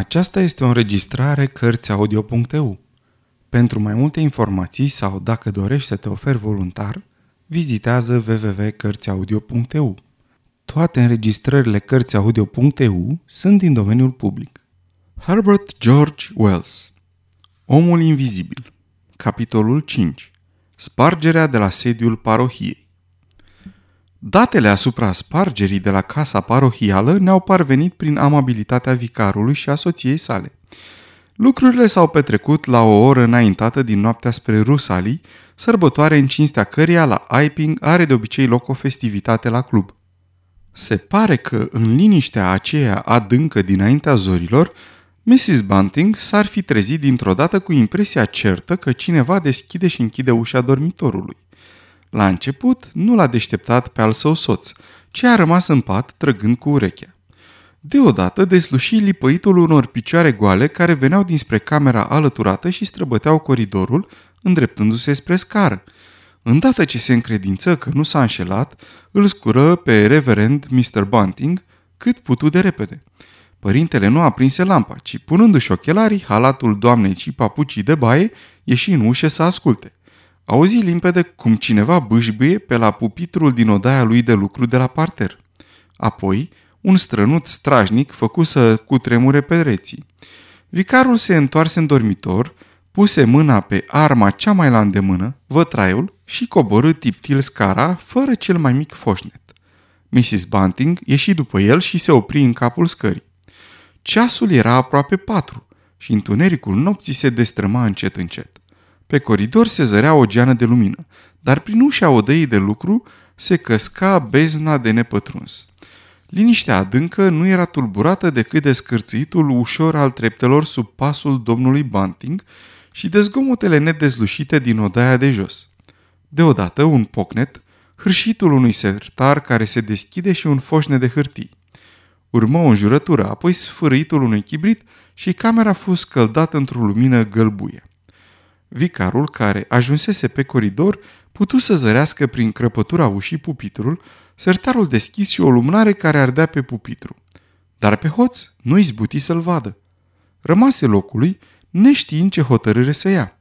Aceasta este o înregistrare Cărțiaudio.eu. Pentru mai multe informații sau dacă dorești să te oferi voluntar, vizitează www.cărțiaudio.eu. Toate înregistrările Cărțiaudio.eu sunt din domeniul public. Herbert George Wells Omul invizibil Capitolul 5 Spargerea de la sediul parohiei Datele asupra spargerii de la casa parohială ne-au parvenit prin amabilitatea vicarului și a soției sale. Lucrurile s-au petrecut la o oră înaintată din noaptea spre Rusalii, sărbătoare în cinstea căreia la Aiping are de obicei loc o festivitate la club. Se pare că, în liniștea aceea adâncă dinaintea zorilor, Mrs. Bunting s-ar fi trezit dintr-o dată cu impresia certă că cineva deschide și închide ușa dormitorului. La început nu l-a deșteptat pe al său soț, ci a rămas în pat trăgând cu urechea. Deodată desluși lipăitul unor picioare goale care veneau dinspre camera alăturată și străbăteau coridorul, îndreptându-se spre scară. Îndată ce se încredință că nu s-a înșelat, îl scură pe reverend Mr. Bunting cât putu de repede. Părintele nu aprinse lampa, ci punându-și ochelarii, halatul doamnei și papucii de baie, ieși în ușă să asculte. Auzi limpede cum cineva bâșbâie pe la pupitrul din odaia lui de lucru de la parter. Apoi, un strănut strajnic făcu să cutremure pereții. Vicarul se întoarse în dormitor, puse mâna pe arma cea mai la îndemână, vătraiul, și coborâ tiptil scara fără cel mai mic foșnet. Mrs. Bunting ieși după el și se opri în capul scării. Ceasul era aproape patru și întunericul nopții se destrăma încet încet. Pe coridor se zărea o geană de lumină, dar prin ușa odăii de lucru se căsca bezna de nepătruns. Liniștea adâncă nu era tulburată decât de scârțâitul ușor al treptelor sub pasul domnului Bunting și de zgomotele nedezlușite din odaia de jos. Deodată un pocnet, hârșitul unui sertar care se deschide și un foșne de hârtii. Urmă o înjurătură, apoi sfârâitul unui chibrit și camera fu scăldată într-o lumină gălbuie. Vicarul, care ajunsese pe coridor, putu să zărească prin crăpătura ușii pupitrul, sertarul deschis și o lumânare care ardea pe pupitru. Dar pe hoț nu izbuti să-l vadă. Rămase locului, neștiind ce hotărâre să ia.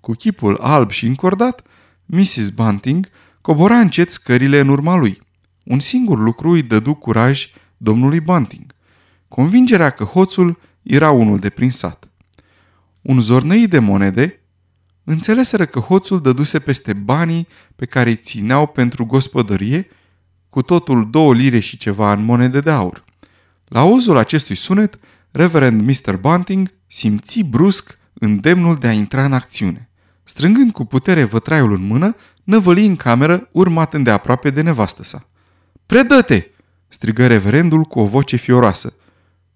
Cu chipul alb și încordat, Mrs. Bunting cobora încet scările în urma lui. Un singur lucru îi dădu curaj domnului Bunting. Convingerea că hoțul era unul de prin sat. Un zornăi de monede înțeleseră că hoțul dăduse peste banii pe care îi țineau pentru gospodărie, cu totul două lire și ceva în monede de aur. La auzul acestui sunet, Reverend Mr. Bunting simți brusc îndemnul de a intra în acțiune. Strângând cu putere vătraiul în mână, năvăli în cameră, urmat îndeaproape de nevastă sa. Predă-te!" strigă reverendul cu o voce fioroasă.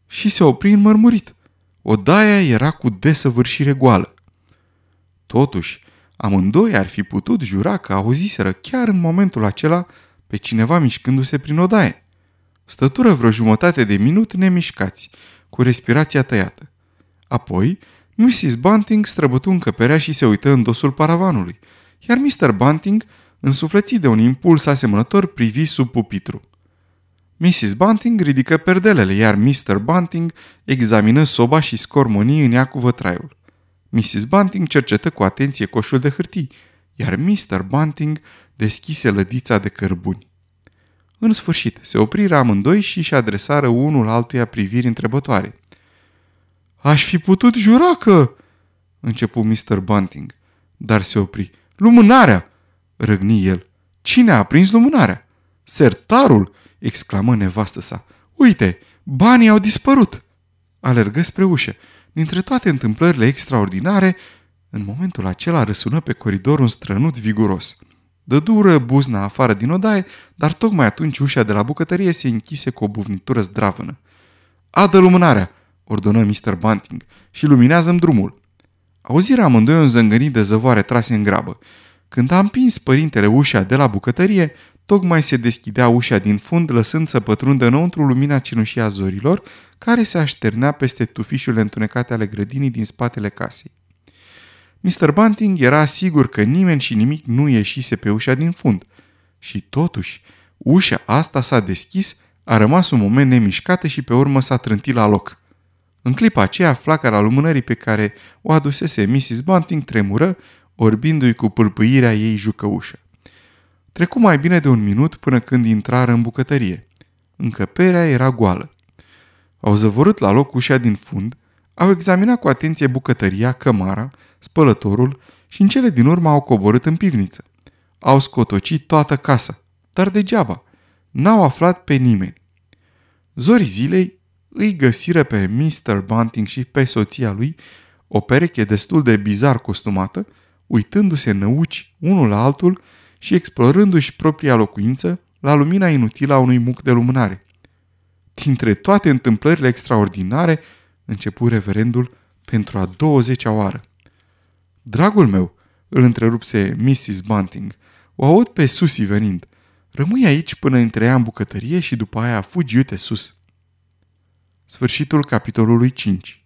Și se opri înmărmurit. Odaia era cu desăvârșire goală. Totuși, amândoi ar fi putut jura că auziseră chiar în momentul acela pe cineva mișcându-se prin odaie. Stătură vreo jumătate de minut nemișcați, cu respirația tăiată. Apoi, Mrs. Bunting străbătu încăperea și se uită în dosul paravanului, iar Mr. Bunting, însuflețit de un impuls asemănător, privi sub pupitru. Mrs. Bunting ridică perdelele, iar Mr. Bunting examină soba și scormonii în ea cu vătraiul. Mrs. Bunting cercetă cu atenție coșul de hârtii, iar Mr. Bunting deschise lădița de cărbuni. În sfârșit, se opriră amândoi și își adresară unul altuia priviri întrebătoare. Aș fi putut jura că... Începu Mr. Bunting, dar se opri. Lumânarea! răgni el. Cine a prins lumânarea? Sertarul! exclamă nevastă sa. Uite, banii au dispărut! Alergă spre ușă. Dintre toate întâmplările extraordinare, în momentul acela răsună pe coridor un strănut viguros. Dă dură buzna afară din odaie, dar tocmai atunci ușa de la bucătărie se închise cu o buvnitură zdravână. Adă lumânarea!" ordonă Mr. Bunting și luminează-mi drumul. Auzirea amândoi un zângănit de zăvoare trase în grabă. Când a împins părintele ușa de la bucătărie, tocmai se deschidea ușa din fund, lăsând să pătrundă înăuntru lumina cenușii a zorilor, care se așternea peste tufișurile întunecate ale grădinii din spatele casei. Mr. Bunting era sigur că nimeni și nimic nu ieșise pe ușa din fund. Și totuși, ușa asta s-a deschis, a rămas un moment nemișcată și pe urmă s-a trântit la loc. În clipa aceea, flacăra lumânării pe care o adusese Mrs. Bunting tremură, orbindu-i cu pâlpâirea ei jucăușă. Trecu mai bine de un minut până când intrară în bucătărie. Încăperea era goală. Au zăvorât la loc ușa din fund, au examinat cu atenție bucătăria, cămara, spălătorul și în cele din urmă au coborât în pivniță. Au scotocit toată casa, dar degeaba. N-au aflat pe nimeni. Zorii zilei îi găsiră pe Mr. Bunting și pe soția lui o pereche destul de bizar costumată, uitându-se năuci unul la altul și explorându-și propria locuință la lumina inutilă a unui muc de lumânare. Dintre toate întâmplările extraordinare, începu reverendul pentru a douăzecea oară. Dragul meu, îl întrerupse Mrs. Bunting, o aud pe Susi venind. Rămâi aici până intre în bucătărie și după aia fugi uite sus. Sfârșitul capitolului 5